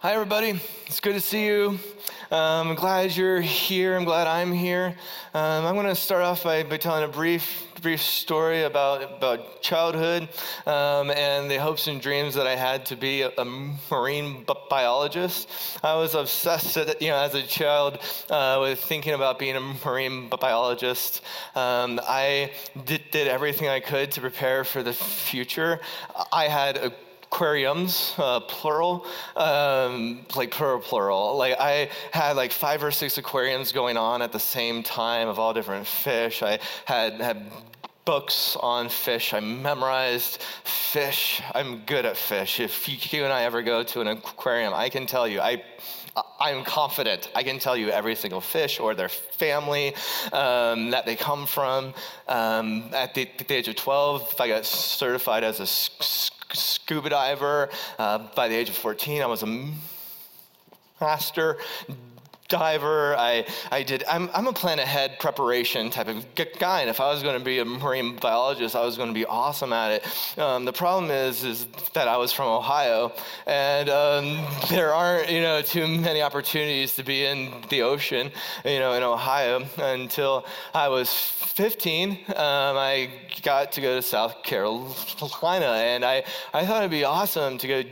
Hi, everybody. It's good to see you. Um, I'm glad you're here. I'm glad I'm here. Um, I'm going to start off by, by telling a brief brief story about about childhood um, and the hopes and dreams that I had to be a, a marine biologist. I was obsessed, you know, as a child uh, with thinking about being a marine biologist. Um, I did, did everything I could to prepare for the future. I had a aquariums, uh, plural, um, like plural, plural. Like I had like five or six aquariums going on at the same time of all different fish. I had had books on fish. I memorized fish. I'm good at fish. If you and I ever go to an aquarium, I can tell you, I I'm confident I can tell you every single fish or their family um, that they come from. Um, at the, the, age of 12, I got certified as a scuba diver. Uh, by the age of 14, I was a master diver. I, I did, I'm, I'm a plan ahead preparation type of guy. And if I was going to be a marine biologist, I was going to be awesome at it. Um, the problem is, is that I was from Ohio and um, there aren't, you know, too many opportunities to be in the ocean, you know, in Ohio until I was 15. Um, I got to go to South Carolina and I, I thought it'd be awesome to go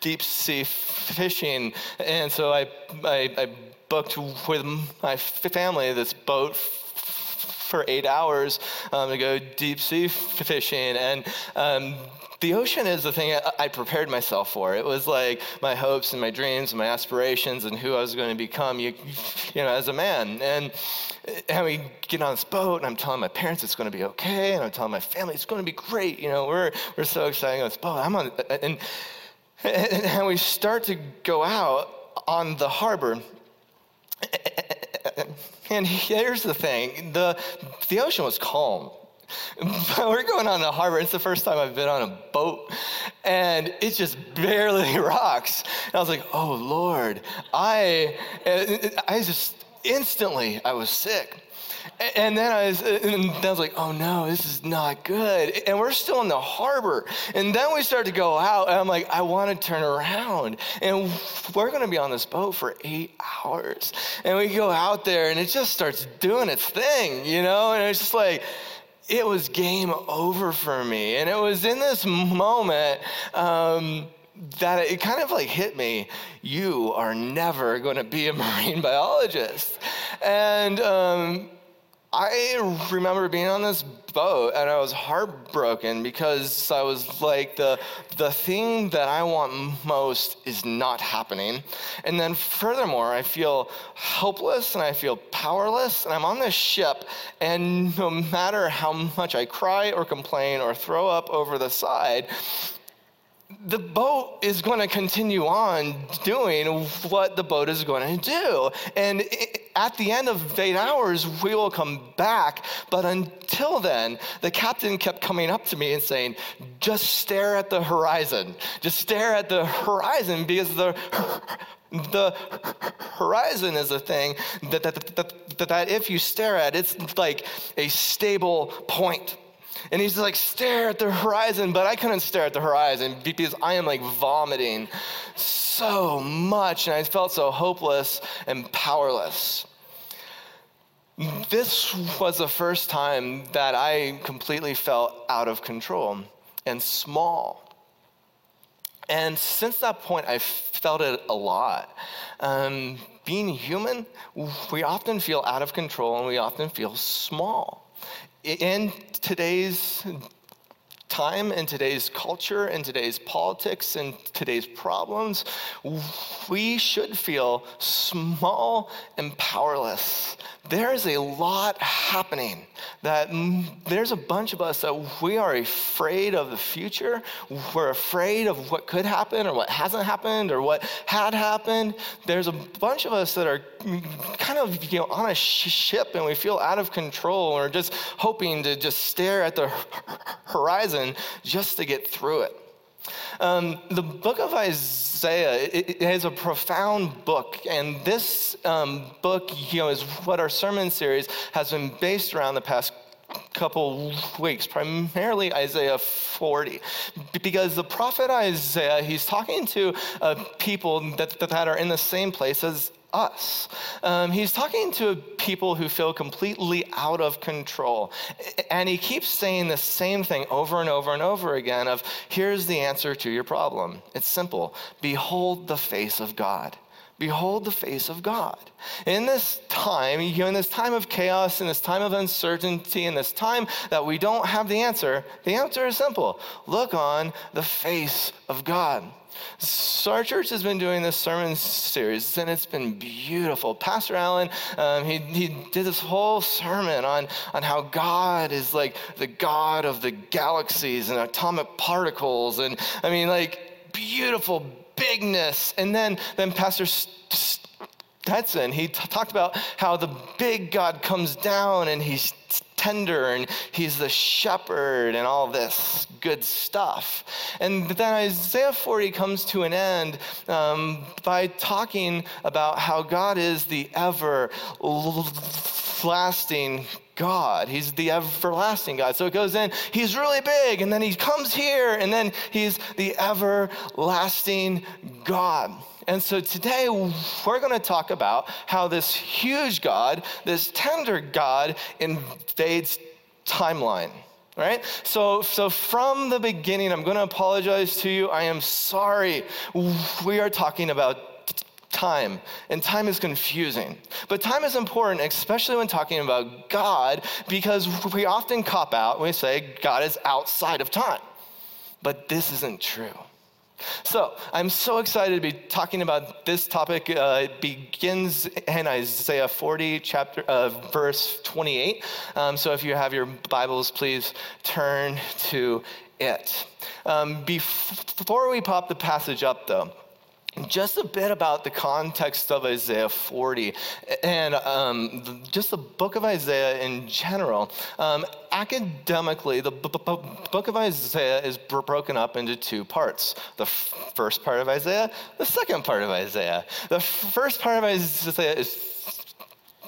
deep sea fishing. And so I, I, I booked with my family this boat for eight hours um, to go deep sea fishing. And um, the ocean is the thing I prepared myself for. It was like my hopes and my dreams and my aspirations and who I was going to become, you, you know, as a man. And, and we get on this boat, and I'm telling my parents it's going to be okay, and I'm telling my family it's going to be great. You know, we're we're so excited on this boat. I'm on, and and we start to go out on the harbor and here's the thing the, the ocean was calm. But we're going on the harbor. It's the first time I've been on a boat, and it just barely rocks. And I was like, "Oh Lord!" I, I just instantly I was sick. And then I was, and I was like, oh no, this is not good. And we're still in the harbor. And then we start to go out, and I'm like, I want to turn around. And we're going to be on this boat for eight hours. And we go out there, and it just starts doing its thing, you know? And it's just like, it was game over for me. And it was in this moment, um, that it kind of like hit me you are never going to be a marine biologist and um, I remember being on this boat and I was heartbroken because I was like, the, the thing that I want most is not happening. And then, furthermore, I feel helpless and I feel powerless. And I'm on this ship, and no matter how much I cry or complain or throw up over the side, the boat is going to continue on doing what the boat is going to do. And at the end of eight hours, we will come back. But until then, the captain kept coming up to me and saying, just stare at the horizon. Just stare at the horizon because the the horizon is a thing that, that, that, that, that if you stare at, it's like a stable point and he's like, stare at the horizon. But I couldn't stare at the horizon because I am like vomiting so much. And I felt so hopeless and powerless. This was the first time that I completely felt out of control and small. And since that point, I felt it a lot. Um, being human, we often feel out of control and we often feel small in today's time, in today's culture, in today's politics, in today's problems, we should feel small and powerless. There's a lot happening that there's a bunch of us that we are afraid of the future. We're afraid of what could happen or what hasn't happened or what had happened. There's a bunch of us that are kind of you know on a ship and we feel out of control or just hoping to just stare at the horizon just to get through it. Um, the book of Isaiah it, it is a profound book, and this um, book, you know, is what our sermon series has been based around the past couple weeks, primarily Isaiah 40, because the prophet Isaiah, he's talking to uh, people that, that are in the same place as us. Um, he's talking to people who feel completely out of control. And he keeps saying the same thing over and over and over again of here's the answer to your problem. It's simple. Behold the face of God. Behold the face of God. In this time, you know, in this time of chaos, in this time of uncertainty, in this time that we don't have the answer, the answer is simple. Look on the face of God. So our church has been doing this sermon series, and it's been beautiful. Pastor Allen, um, he, he did this whole sermon on, on how God is like the God of the galaxies and atomic particles, and I mean, like beautiful bigness. And then, then Pastor Stetson, he t- talked about how the big God comes down and he's tender and he's the shepherd and all this good stuff. And then Isaiah 40 comes to an end um, by talking about how God is the everlasting God. He's the everlasting God. So it goes in, he's really big, and then he comes here, and then he's the everlasting God. And so today we're going to talk about how this huge God, this tender God, invades timeline. Right? So, so from the beginning, I'm going to apologize to you. I am sorry. We are talking about time, and time is confusing. But time is important, especially when talking about God, because we often cop out. When we say God is outside of time. But this isn't true. So I'm so excited to be talking about this topic. Uh, it begins in Isaiah 40, chapter uh, verse 28. Um, so if you have your Bibles, please turn to it. Um, before we pop the passage up, though just a bit about the context of Isaiah 40 and um, just the book of Isaiah in general. Um, academically, the b- b- book of Isaiah is br- broken up into two parts the f- first part of Isaiah, the second part of Isaiah. The f- first part of Isaiah is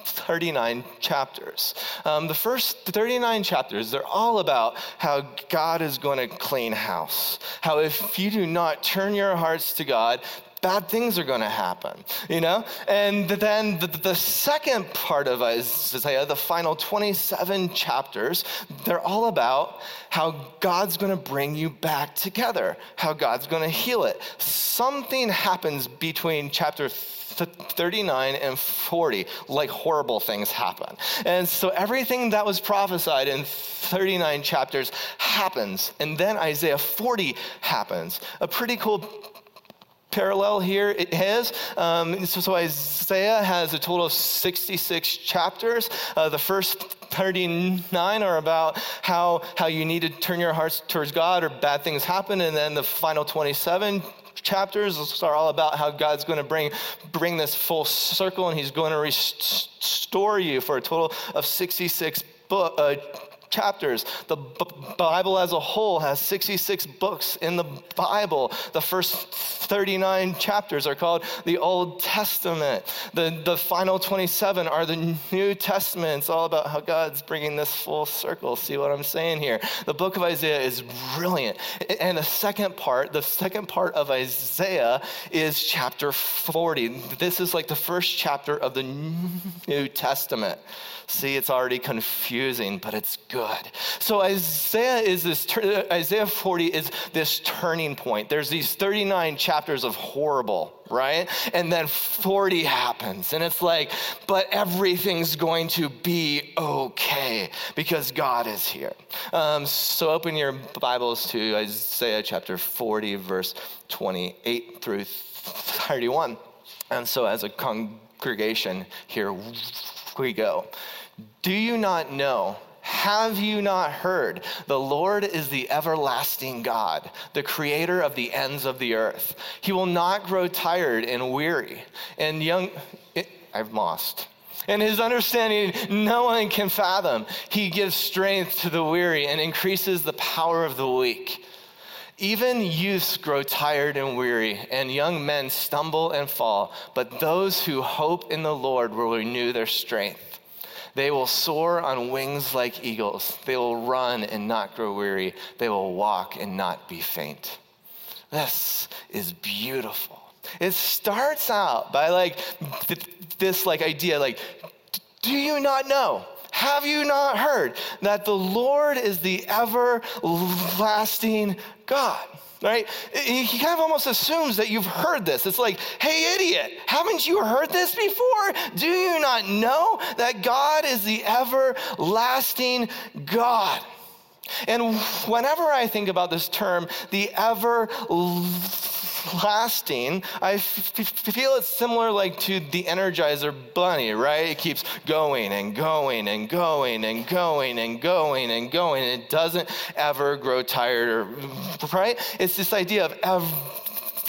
39 chapters. Um, the first 39 chapters, they're all about how God is going to clean house. How if you do not turn your hearts to God, bad things are going to happen, you know? And then the, the, second part of Isaiah, the final 27 chapters, they're all about how God's going to bring you back together, how God's going to heal it. Something happens between chapter 39 and 40, like horrible things happen. And so everything that was prophesied in 39 chapters happens. And then Isaiah 40 happens. A pretty cool parallel here it has. Um, so, so, Isaiah has a total of 66 chapters. Uh, the first 39 are about how, how you need to turn your hearts towards God or bad things happen. And then the final 27 chapters are all about how God's going to bring, bring this full circle and he's going to restore you for a total of 66 book, uh, chapters. The B- Bible as a whole has 66 books in the Bible. The first 39 chapters are called the Old Testament. The, the final 27 are the New Testament. It's all about how God's bringing this full circle. See what I'm saying here? The book of Isaiah is brilliant. And the second part, the second part of Isaiah is chapter 40. This is like the first chapter of the New Testament. See, it's already confusing, but it's good. So Isaiah is this Isaiah 40 is this turning point. There's these 39 chapters of horrible, right? And then 40 happens and it's like, but everything's going to be okay because God is here. Um, so open your Bibles to Isaiah chapter 40 verse 28 through 31. And so as a congregation here we go. Do you not know? Have you not heard? The Lord is the everlasting God, the creator of the ends of the earth. He will not grow tired and weary. And young, it, I've lost. And his understanding, no one can fathom. He gives strength to the weary and increases the power of the weak. Even youths grow tired and weary, and young men stumble and fall, but those who hope in the Lord will renew their strength. They will soar on wings like eagles. They will run and not grow weary. They will walk and not be faint. This is beautiful. It starts out by like this like idea like do you not know? Have you not heard that the Lord is the everlasting God? Right? He kind of almost assumes that you've heard this. It's like, hey, idiot, haven't you heard this before? Do you not know that God is the everlasting God? And whenever I think about this term, the everlasting, I f- feel it's similar like to the Energizer Bunny, right? It keeps going and going and going and going and going and going. It doesn't ever grow tired or, right? It's this idea of ever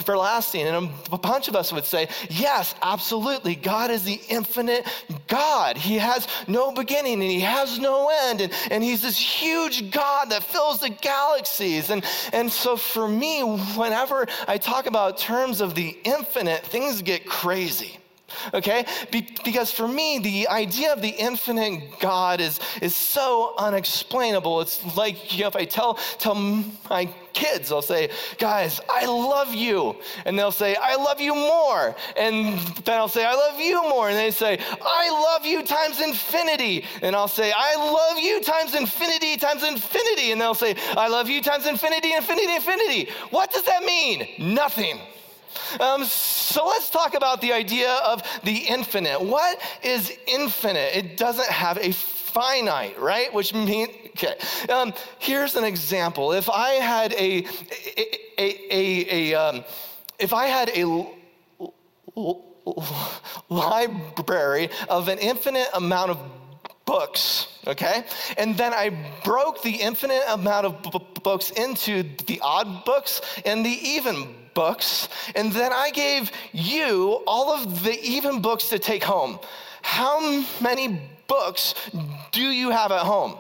everlasting. And a bunch of us would say, yes, absolutely. God is the infinite God. He has no beginning and he has no end. And, and he's this huge God that fills the galaxies. And, and so for me, whenever I talk about terms of the infinite, things get crazy okay? Be- because for me, the idea of the infinite God is, is so unexplainable. It's like you know, if I tell, tell my kids, I'll say, guys, I love you. And they'll say, I love you more. And then I'll say, I love you more. And they say, I love you times infinity. And I'll say, I love you times infinity times infinity. And they'll say, I love you times infinity, infinity, infinity. What does that mean? Nothing. Um, so let's talk about the idea of the infinite. What is infinite? It doesn't have a finite, right? Which means, okay, um, here's an example. If I had a, a, a, a, a um, if I had a library of an infinite amount of books, okay? And then I broke the infinite amount of b- books into the odd books and the even books, and then I gave you all of the even books to take home. How many books do you have at home?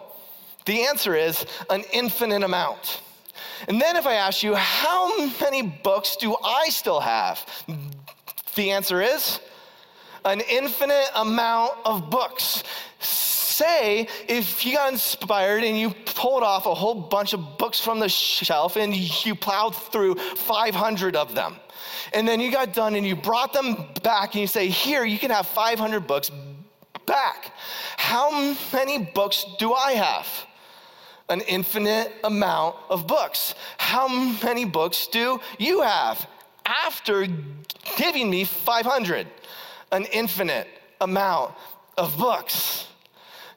The answer is an infinite amount. And then if I ask you, how many books do I still have? The answer is an infinite amount of books say if you got inspired and you pulled off a whole bunch of books from the shelf and you plowed through 500 of them. And then you got done and you brought them back and you say, Here, you can have 500 books back. How many books do I have? An infinite amount of books. How many books do you have after giving me 500? An infinite amount of books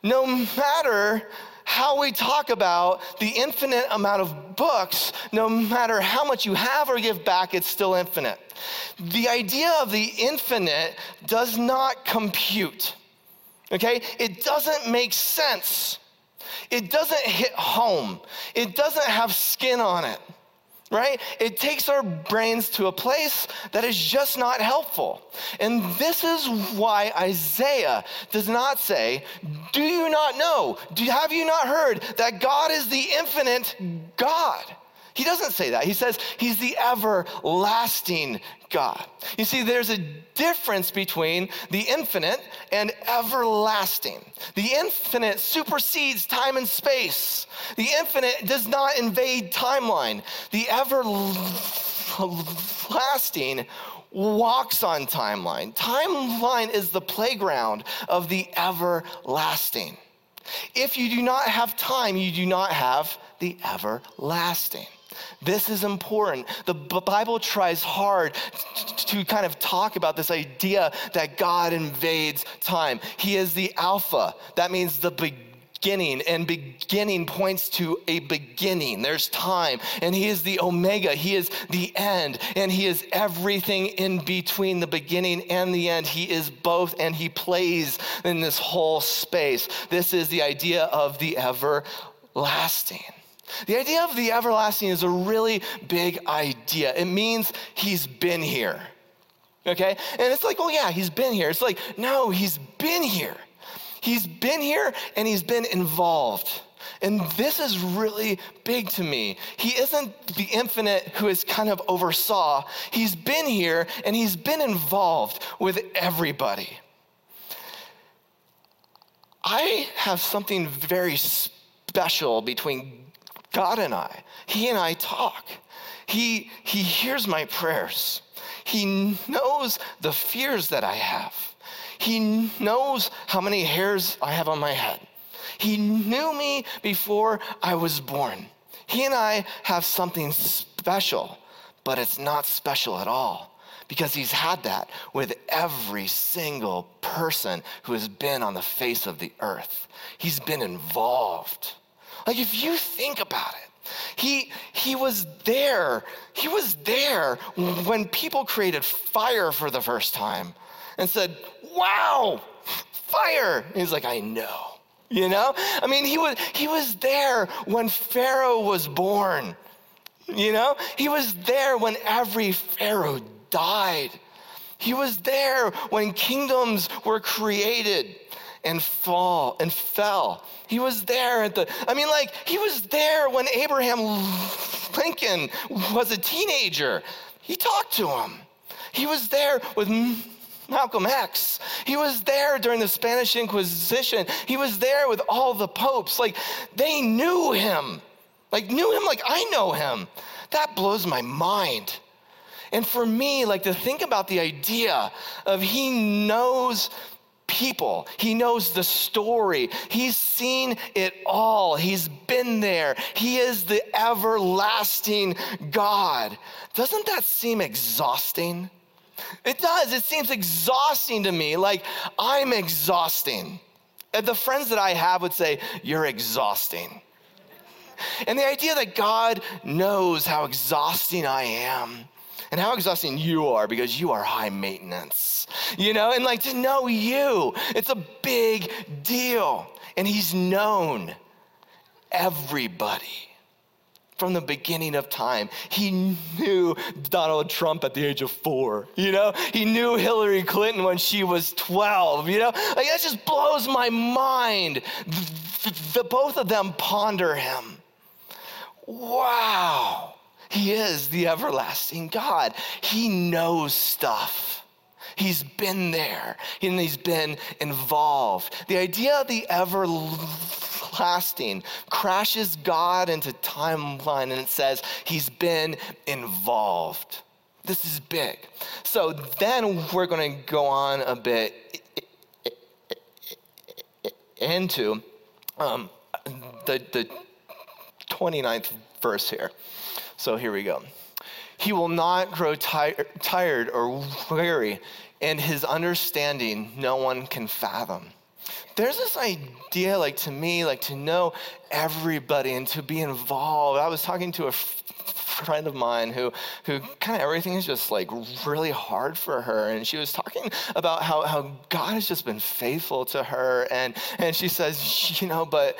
no matter how we talk about the infinite amount of books, no matter how much you have or give back, it's still infinite. The idea of the infinite does not compute, okay? It doesn't make sense. It doesn't hit home. It doesn't have skin on it right? It takes our brains to a place that is just not helpful. And this is why Isaiah does not say, Do you not know? Do, have you not heard that God is the infinite God? He doesn't say that. He says he's the everlasting God. You see, there's a difference between the infinite and everlasting. The infinite supersedes time and space. The infinite does not invade timeline. The everlasting walks on timeline. Timeline is the playground of the everlasting. If you do not have time, you do not have the everlasting. This is important. The Bible tries hard to kind of talk about this idea that God invades time. He is the Alpha, that means the beginning, and beginning points to a beginning. There's time, and He is the Omega, He is the end, and He is everything in between the beginning and the end. He is both, and He plays in this whole space. This is the idea of the everlasting. The idea of the everlasting is a really big idea. It means he's been here. Okay? And it's like, oh, yeah, he's been here. It's like, no, he's been here. He's been here and he's been involved. And this is really big to me. He isn't the infinite who is kind of oversaw. He's been here and he's been involved with everybody. I have something very special between God and I. He and I talk. He, he hears my prayers. He knows the fears that I have. He knows how many hairs I have on my head. He knew me before I was born. He and I have something special, but it's not special at all because he's had that with every single person who has been on the face of the earth. He's been involved. Like, if you think about it, he, he was there. He was there when people created fire for the first time and said, Wow, fire. He's like, I know. You know? I mean, he was, he was there when Pharaoh was born. You know? He was there when every Pharaoh died. He was there when kingdoms were created and fall and fell. He was there at the, I mean, like, he was there when Abraham Lincoln was a teenager. He talked to him. He was there with Malcolm X. He was there during the Spanish Inquisition. He was there with all the popes. Like, they knew him. Like, knew him like I know him. That blows my mind. And for me, like to think about the idea of he knows people. He knows the story. He's seen it all. He's been there. He is the everlasting God. Doesn't that seem exhausting? It does. It seems exhausting to me. Like I'm exhausting. And the friends that I have would say, You're exhausting. And the idea that God knows how exhausting I am and how exhausting you are because you are high maintenance. You know, and like to know you, it's a big deal. And He's known everybody from the beginning of time. He knew Donald Trump at the age of four, you know? He knew Hillary Clinton when she was 12, you know? Like, that just blows my mind. The, the both of them ponder him. Wow. He is the everlasting God. He knows stuff. He's been there and he's been involved. The idea of the everlasting crashes God into timeline and it says he's been involved. This is big. So then we're going to go on a bit into um, the, the 29th verse here. So here we go. He will not grow tired or weary, and his understanding no one can fathom there's this idea, like to me, like to know everybody and to be involved. I was talking to a friend of mine who who kind of everything is just like really hard for her and she was talking about how, how god has just been faithful to her and and she says you know but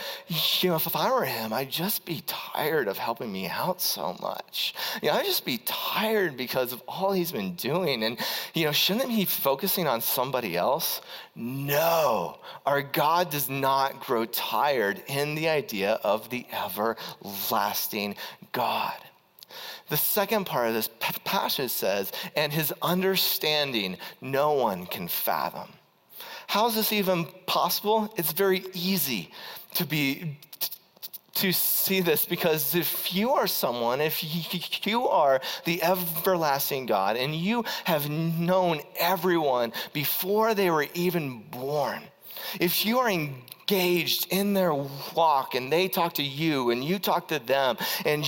you know if i were him i'd just be tired of helping me out so much. You know i'd just be tired because of all he's been doing and you know shouldn't he be focusing on somebody else? No. Our god does not grow tired in the idea of the everlasting god the second part of this passage says, and his understanding no one can fathom. How is this even possible? It's very easy to be to see this because if you are someone, if you are the everlasting God and you have known everyone before they were even born, if you are engaged in their walk and they talk to you and you talk to them and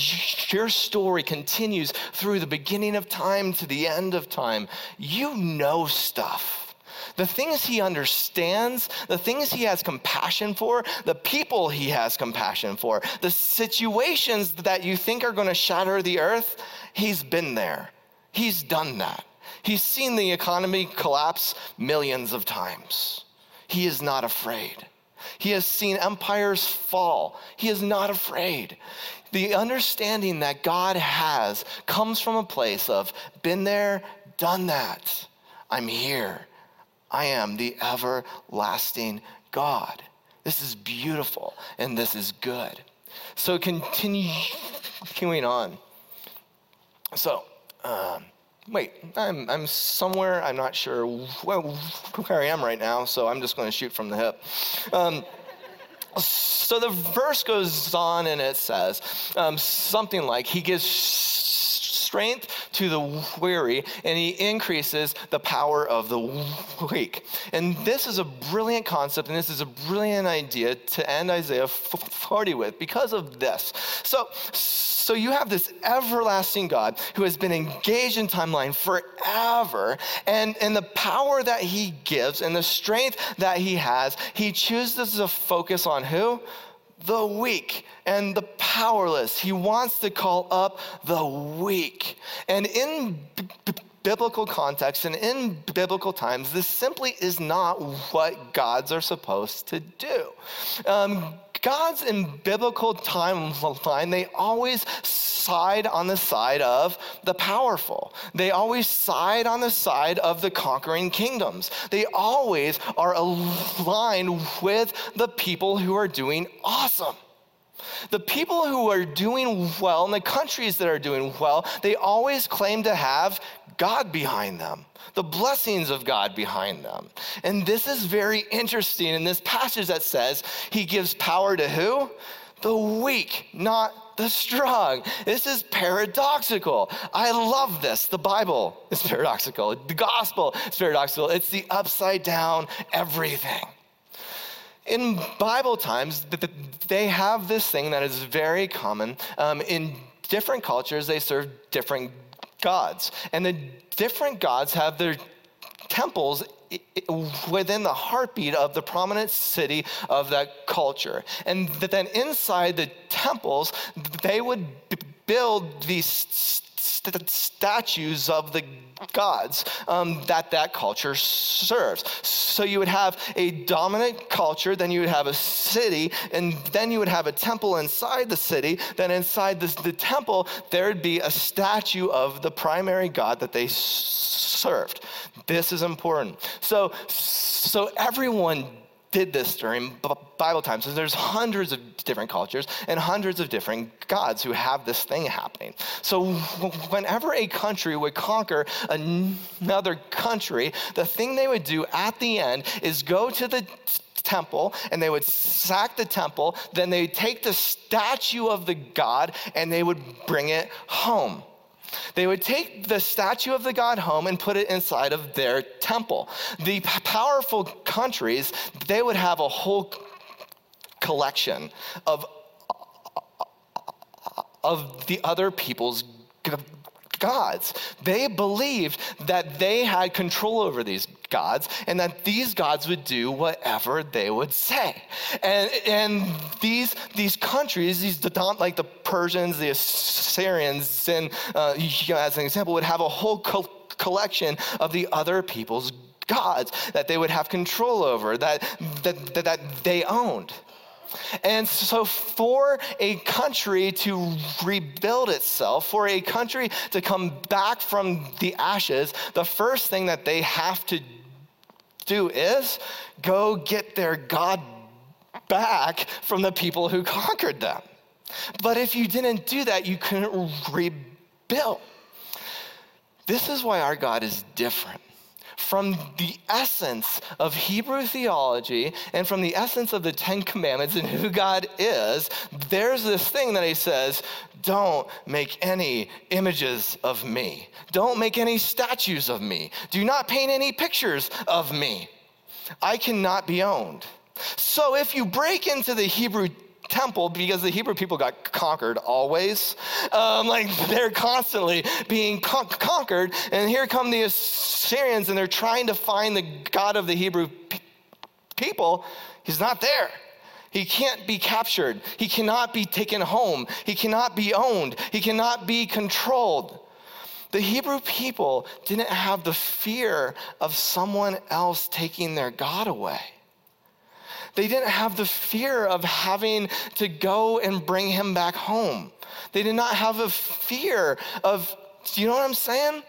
your story continues through the beginning of time to the end of time, you know stuff. The things he understands, the things he has compassion for, the people he has compassion for, the situations that you think are going to shatter the earth, he's been there. He's done that. He's seen the economy collapse millions of times. He is not afraid. He has seen empires fall. He is not afraid. The understanding that God has comes from a place of been there, done that. I'm here. I am the everlasting God. This is beautiful and this is good. So continuing on. So um, wait, I'm, I'm somewhere, I'm not sure where, where I am right now, so I'm just going to shoot from the hip. Um, so the verse goes on and it says um, something like, He gives strength to the weary and He increases the power of the weak. And this is a brilliant concept and this is a brilliant idea to end Isaiah 40 with because of this. So, so you have this everlasting God who has been engaged in timeline forever, and, and the power that he gives and the strength that he has, he chooses to focus on who? the weak and the powerless. He wants to call up the weak. And in b- biblical context and in biblical times, this simply is not what gods are supposed to do. Um, God's in biblical timeline, they always side on the side of the powerful. They always side on the side of the conquering kingdoms. They always are aligned with the people who are doing awesome. The people who are doing well and the countries that are doing well, they always claim to have God behind them, the blessings of God behind them. And this is very interesting in this passage that says he gives power to who? The weak, not the strong. This is paradoxical. I love this. The Bible is paradoxical, the gospel is paradoxical. It's the upside down everything. In Bible times, they have this thing that is very common. Um, in different cultures, they serve different gods. And the different gods have their temples within the heartbeat of the prominent city of that culture. And then inside the temples, they would build these st- statues of the gods um, that that culture serves. So you would have a dominant culture, then you would have a city, and then you would have a temple inside the city. Then inside the, the temple, there would be a statue of the primary god that they served. This is important. So, so everyone did this during Bible times. So there's hundreds of different cultures and hundreds of different gods who have this thing happening. So whenever a country would conquer another country, the thing they would do at the end is go to the temple and they would sack the temple, then they'd take the statue of the god and they would bring it home. They would take the statue of the god home and put it inside of their temple. The powerful countries, they would have a whole collection of, of the other people's gods. They believed that they had control over these gods and that these gods would do whatever they would say. And, and these, these countries, these like the Persians, the Assyrians, and uh, you know, as an example, would have a whole co- collection of the other people's gods that they would have control over, that, that, that, that they owned. And so, for a country to rebuild itself, for a country to come back from the ashes, the first thing that they have to do is go get their God back from the people who conquered them. But if you didn't do that, you couldn't rebuild. This is why our God is different from the essence of Hebrew theology and from the essence of the Ten Commandments and who God is, there's this thing that he says don't make any images of me, don't make any statues of me, do not paint any pictures of me. I cannot be owned. So if you break into the Hebrew temple because the Hebrew people got conquered always. Um, like they're constantly being con- conquered. And here come the Assyrians and they're trying to find the God of the Hebrew pe- people. He's not there. He can't be captured. He cannot be taken home. He cannot be owned. He cannot be controlled. The Hebrew people didn't have the fear of someone else taking their God away. They didn't have the fear of having to go and bring him back home. They did not have a fear of, do you know what I'm saying?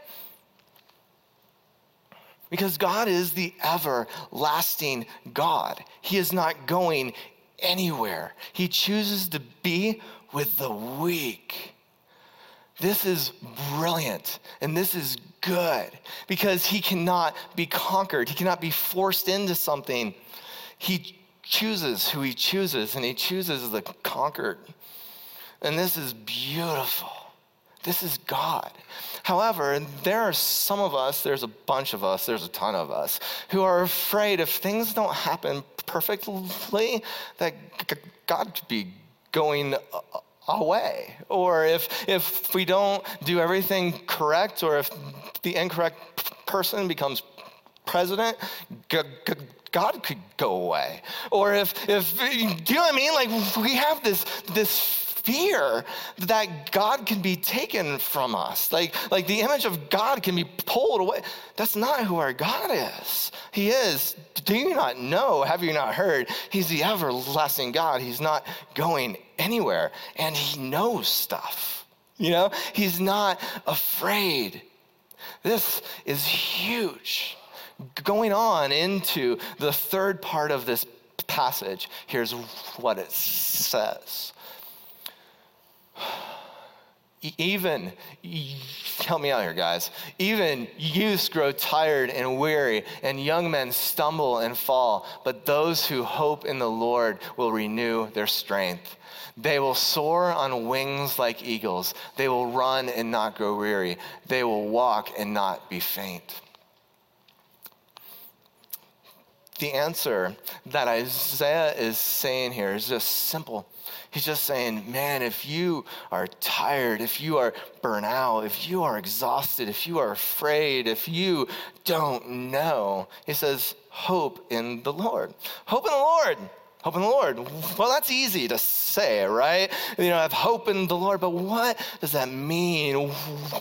Because God is the everlasting God. He is not going anywhere. He chooses to be with the weak. This is brilliant and this is good because he cannot be conquered. He cannot be forced into something. He chooses who he chooses, and he chooses the conquered. And this is beautiful. This is God. However, there are some of us, there's a bunch of us, there's a ton of us, who are afraid if things don't happen perfectly, that God could be going away. Or if, if we don't do everything correct, or if the incorrect person becomes president, God could go away. Or if, if do you know what I mean? Like we have this, this fear that God can be taken from us. Like, like the image of God can be pulled away. That's not who our God is. He is, do you not know? Have you not heard? He's the everlasting God. He's not going anywhere, and He knows stuff. You know, He's not afraid. This is huge. Going on into the third part of this passage, here's what it says even, help me out here, guys. Even youths grow tired and weary, and young men stumble and fall. But those who hope in the Lord will renew their strength. They will soar on wings like eagles. They will run and not grow weary. They will walk and not be faint. The answer that Isaiah is saying here is just simple He's just saying, man, if you are tired, if you are burnt out, if you are exhausted, if you are afraid, if you don't know, he says, hope in the Lord. Hope in the Lord. Hope in the Lord. Well, that's easy to say, right? You know, I have hope in the Lord, but what does that mean?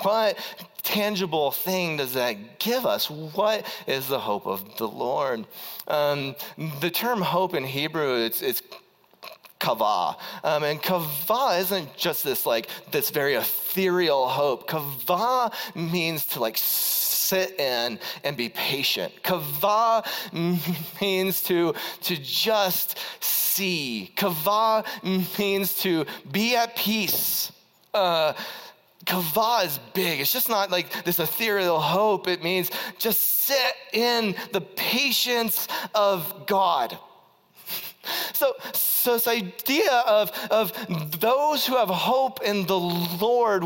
What tangible thing does that give us? What is the hope of the Lord? Um, the term hope in Hebrew, it's, it's kava. Um, and kava isn't just this like this very ethereal hope. Kava means to like sit in and be patient. Kava means to, to just see. Kava means to be at peace. Uh, Kava is big. It's just not like this ethereal hope. It means just sit in the patience of God. So, so this idea of, of those who have hope in the Lord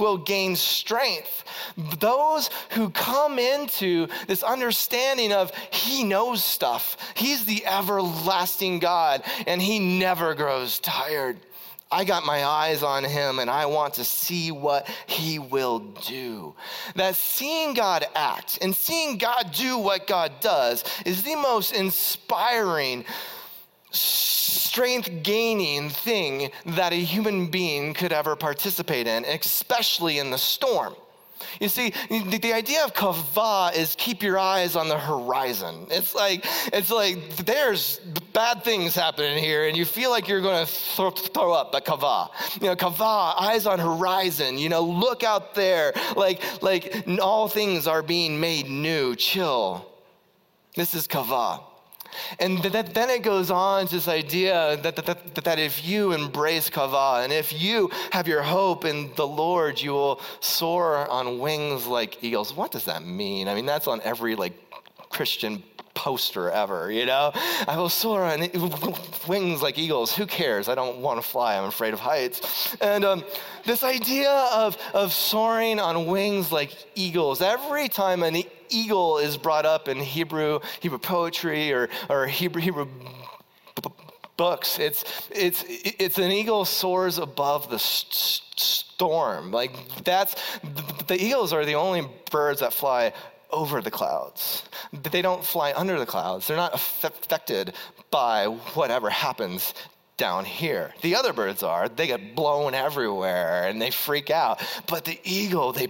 will gain strength. Those who come into this understanding of He knows stuff, He's the everlasting God, and He never grows tired. I got my eyes on him and I want to see what he will do. That seeing God act and seeing God do what God does is the most inspiring strength gaining thing that a human being could ever participate in, especially in the storm. You see, the, idea of kava is keep your eyes on the horizon. It's like it's like there's bad things happening here, and you feel like you're going to throw, throw up. But kava, you know, kava, eyes on horizon. You know, look out there, like like all things are being made new. Chill. This is kava. And then it goes on to this idea that, that, that, if you embrace kava and if you have your hope in the Lord, you will soar on wings like eagles. What does that mean? I mean, that's on every like Christian poster ever, you know? I will soar on wings like eagles. Who cares? I don't want to fly. I'm afraid of heights. And um, this idea of, of soaring on wings like eagles, every time an eagle is brought up in Hebrew, Hebrew poetry or, or Hebrew, Hebrew books. It's, it's, it's an eagle soars above the st- storm. Like that's, the eagles are the only birds that fly over the clouds. They don't fly under the clouds. They're not affected by whatever happens down here. The other birds are. They get blown everywhere and they freak out. But the eagle, they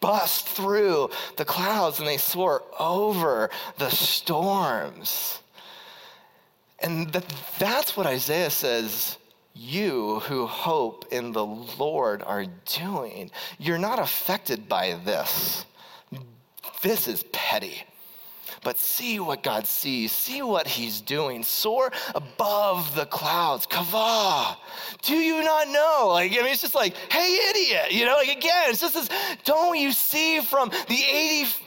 bust through the clouds and they soar over the storms. And that, that's what Isaiah says you who hope in the Lord are doing. You're not affected by this. This is petty. but see what God sees. See what He's doing. Soar above the clouds. Kavah. Do you not know? Like, I mean, it's just like, hey, idiot. You know, like, again, it's just this, don't you see from the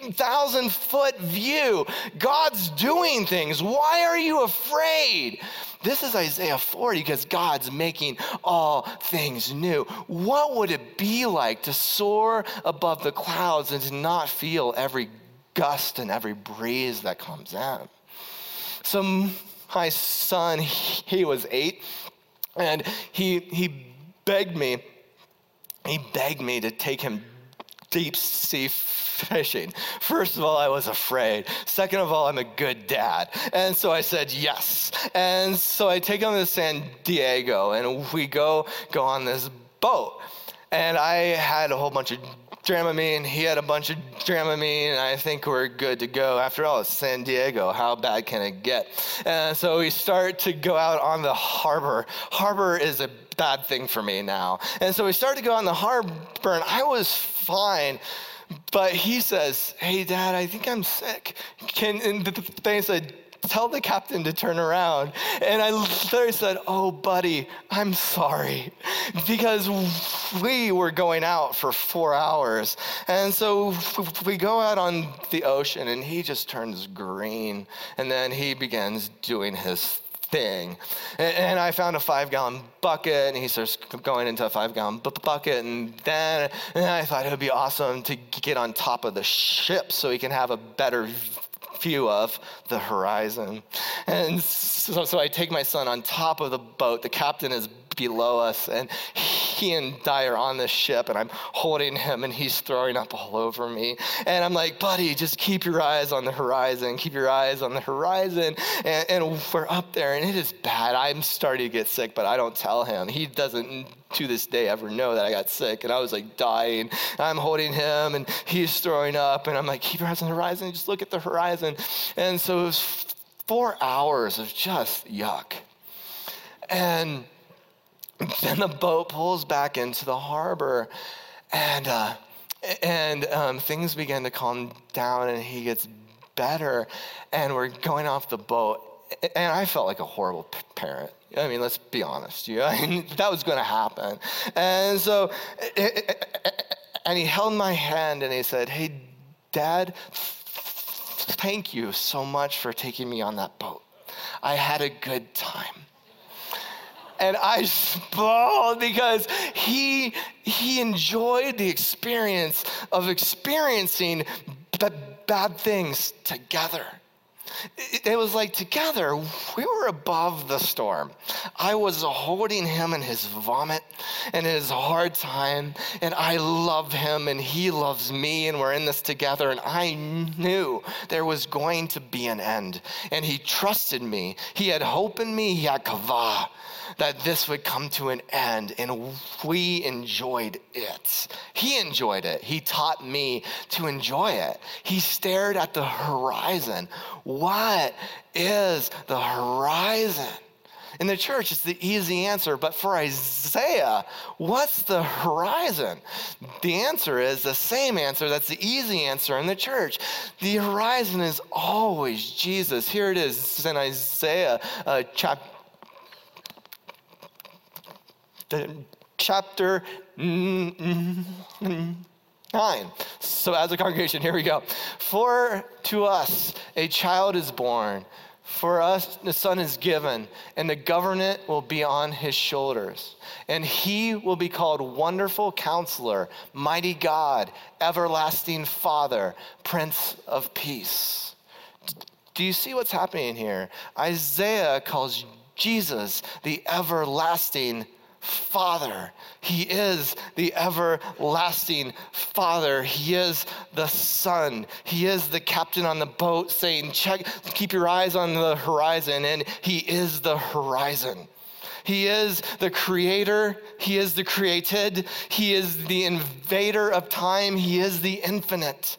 80,000 foot view? God's doing things. Why are you afraid? This is Isaiah 40 because God's making all things new. What would it be like to soar above the clouds and to not feel every gust and every breeze that comes in? So, my son, he was eight, and he, he begged me, he begged me to take him deep sea fishing. First of all, I was afraid. Second of all, I'm a good dad. And so I said yes. And so I take him to San Diego and we go go on this boat. And I had a whole bunch of Dramamine. He had a bunch of Dramamine, and I think we're good to go. After all, it's San Diego. How bad can it get? And so we start to go out on the harbor. Harbor is a bad thing for me now. And so we start to go on the harbor, and I was fine but he says, Hey, dad, I think I'm sick. Can, and they said, Tell the captain to turn around. And I literally said, Oh, buddy, I'm sorry. Because we were going out for four hours. And so we go out on the ocean, and he just turns green. And then he begins doing his thing. And, and I found a five gallon bucket, and he starts going into a five gallon bucket. And then, and I thought it would be awesome to get on top of the ship so he can have a better view of the horizon. And so, so I take my son on top of the boat. The captain is below us, and he and Di are on this ship, and I'm holding him, and he's throwing up all over me. And I'm like, buddy, just keep your eyes on the horizon, keep your eyes on the horizon. And, and we're up there, and it is bad. I'm starting to get sick, but I don't tell him. He doesn't to this day ever know that I got sick. And I was like dying. I'm holding him and he's throwing up. And I'm like, keep your eyes on the horizon. Just look at the horizon. And so it was four hours of just yuck. And then the boat pulls back into the harbor, and uh, and um, things begin to calm down, and he gets better, and we're going off the boat, and I felt like a horrible parent. I mean, let's be honest. You know, I mean, that was going to happen, and so, and he held my hand and he said, "Hey, Dad, thank you so much for taking me on that boat. I had a good time." And I bawled because he he enjoyed the experience of experiencing bad things together. It was like together, we were above the storm. I was holding him in his vomit and his hard time, and I love him and he loves me, and we're in this together. And I knew there was going to be an end. And he trusted me. He had hope in me, he had kavah that this would come to an end, and we enjoyed it. He enjoyed it. He taught me to enjoy it. He stared at the horizon. What is the horizon? In the church, it's the easy answer, but for Isaiah, what's the horizon? The answer is the same answer. That's the easy answer in the church. The horizon is always Jesus. Here it is in Isaiah uh, chapter chapter 9. So, as a congregation, here we go. For to us a child is born, for us the son is given, and the government will be on his shoulders. And he will be called Wonderful Counselor, Mighty God, Everlasting Father, Prince of Peace. Do you see what's happening here? Isaiah calls Jesus the everlasting Father. He is the everlasting Father. He is the Son. He is the captain on the boat saying, Check, keep your eyes on the horizon. And He is the horizon. He is the creator. He is the created. He is the invader of time. He is the infinite.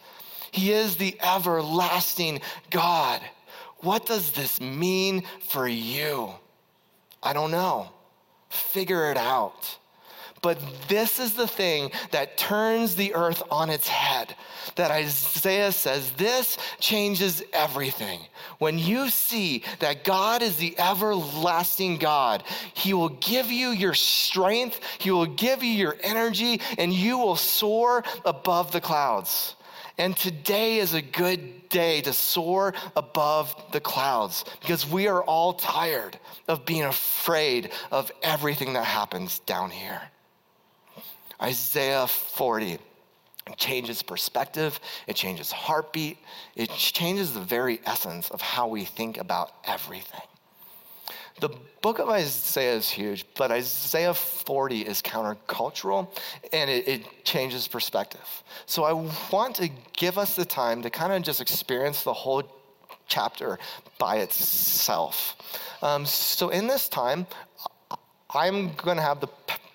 He is the everlasting God. What does this mean for you? I don't know figure it out. But this is the thing that turns the earth on its head. That Isaiah says, this changes everything. When you see that God is the everlasting God, He will give you your strength, He will give you your energy, and you will soar above the clouds. And today is a good day to soar above the clouds because we are all tired of being afraid of everything that happens down here. Isaiah 40 changes perspective, it changes heartbeat, it changes the very essence of how we think about everything. The book of Isaiah is huge, but Isaiah 40 is countercultural and it, it, changes perspective. So I want to give us the time to kind of just experience the whole chapter by itself. Um, so in this time, I'm going to have the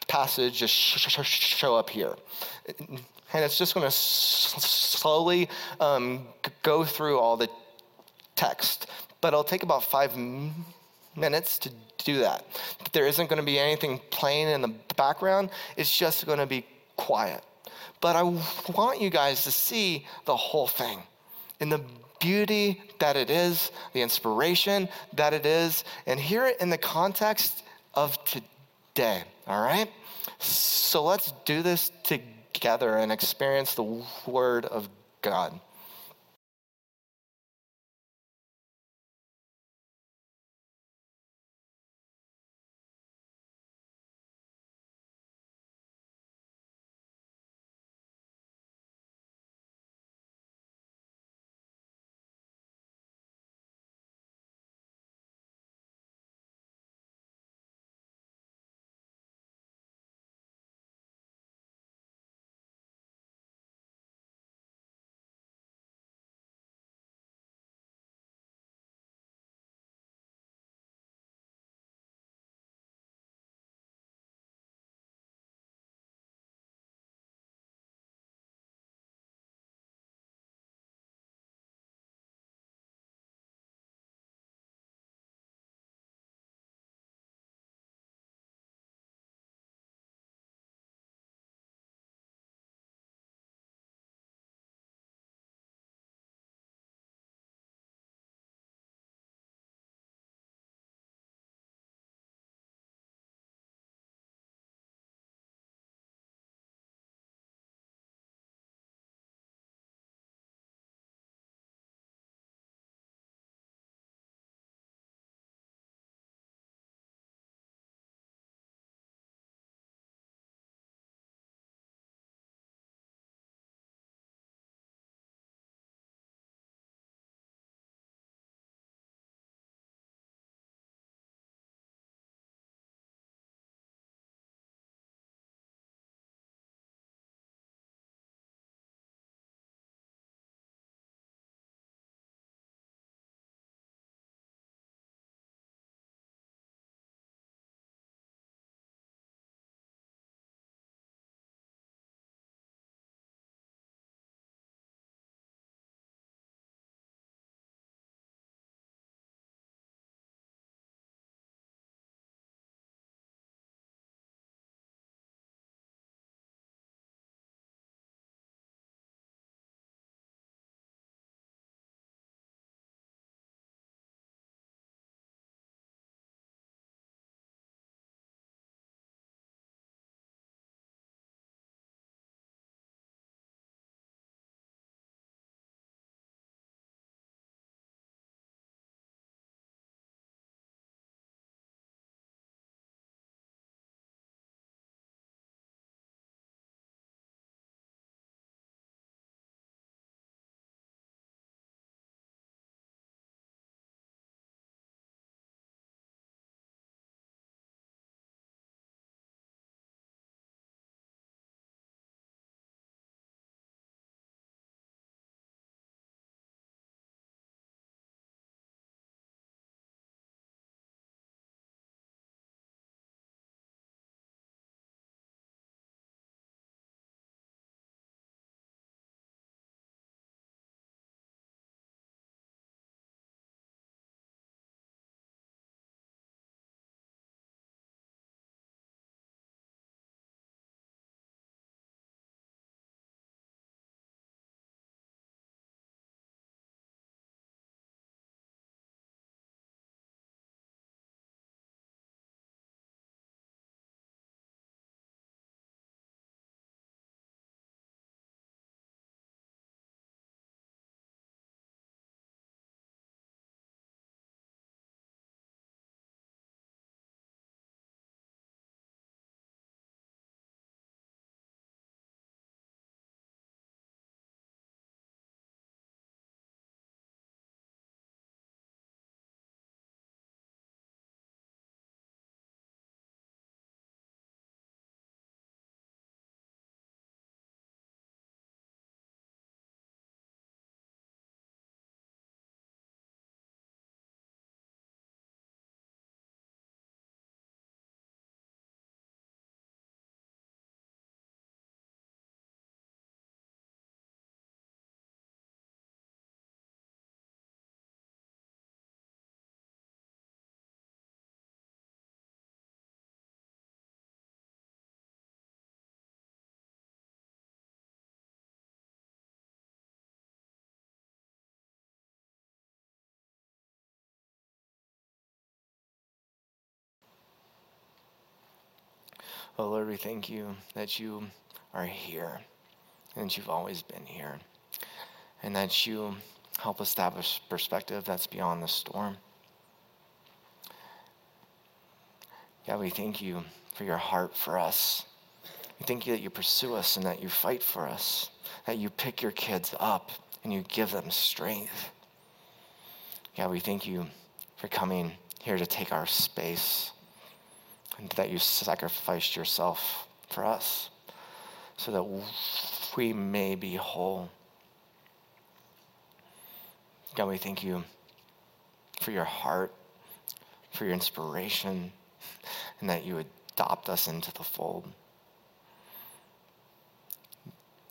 passage just show up here. And it's just going to slowly um, go through all the text, but it'll take about five minutes to do that. But There isn't going to be anything playing in the background, it's just going to be quiet. But I want you guys to see the whole thing in the beauty that it is, the inspiration that it is, and hear it in the context of today, all right? So let's do this together and experience the Word of God. Oh, Lord, we thank you that you are here and you've always been here, and that you help establish perspective that's beyond the storm. God, we thank you for your heart for us. We thank you that you pursue us and that you fight for us, that you pick your kids up and you give them strength. God, we thank you for coming here to take our space and that you sacrificed yourself for us so that we may be whole. God, we thank you for your heart, for your inspiration, and that you adopt us into the fold.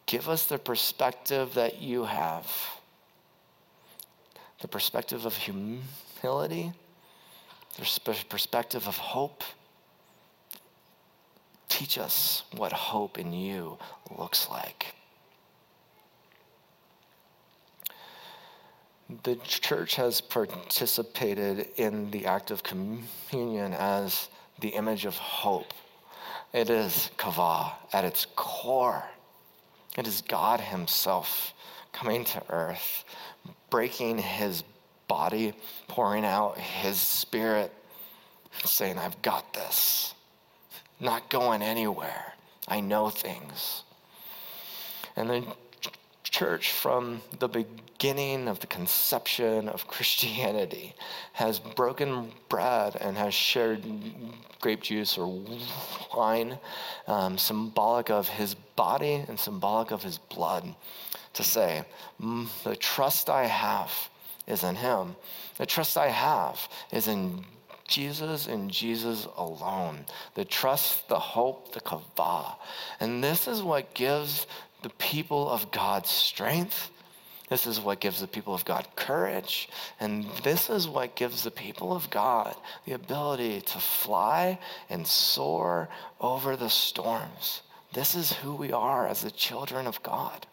Give us the perspective that you have the perspective of humility, the perspective of hope. Teach us what hope in you looks like. The church has participated in the act of communion as the image of hope. It is kavah at its core. It is God Himself coming to earth, breaking His body, pouring out His Spirit, saying, I've got this. Not going anywhere. I know things. And the church from the beginning of the conception of Christianity has broken bread and has shared grape juice or wine, um, symbolic of his body and symbolic of his blood, to say, The trust I have is in him. The trust I have is in Jesus and Jesus alone. The trust, the hope, the kavah. And this is what gives the people of God strength. This is what gives the people of God courage. And this is what gives the people of God the ability to fly and soar over the storms. This is who we are as the children of God.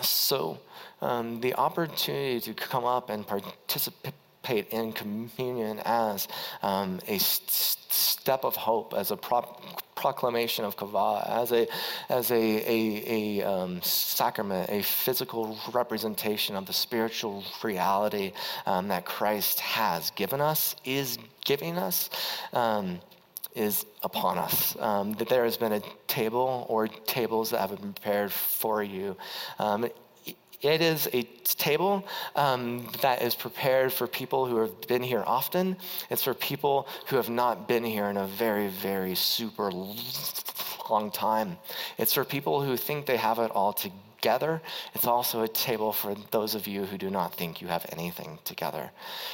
So, um, the opportunity to come up and participate in communion as um, a st- step of hope, as a pro- proclamation of kavah, as a as a a, a um, sacrament, a physical representation of the spiritual reality um, that Christ has given us, is giving us. Um, is upon us. Um, that there has been a table or tables that have been prepared for you. It is a table um, that is prepared for people who have been here often. It's for people who have not been here in a very, very super long time. It's for people who think they have it all together. It's also a table for those of you who do not think you have anything together.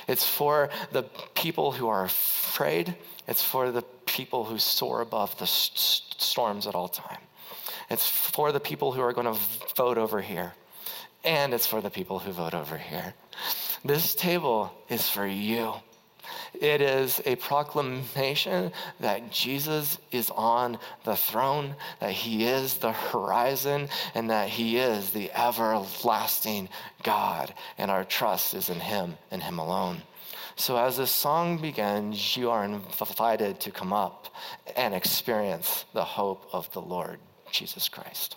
It's for the people who are afraid. It's for the people who soar above the storms at all time. It's for the people who are going to vote over here and it's for the people who vote over here. This table is for you. It is a proclamation that Jesus is on the throne, that he is the horizon, and that he is the everlasting God, and our trust is in him and him alone. So, as this song begins, you are invited to come up and experience the hope of the Lord Jesus Christ.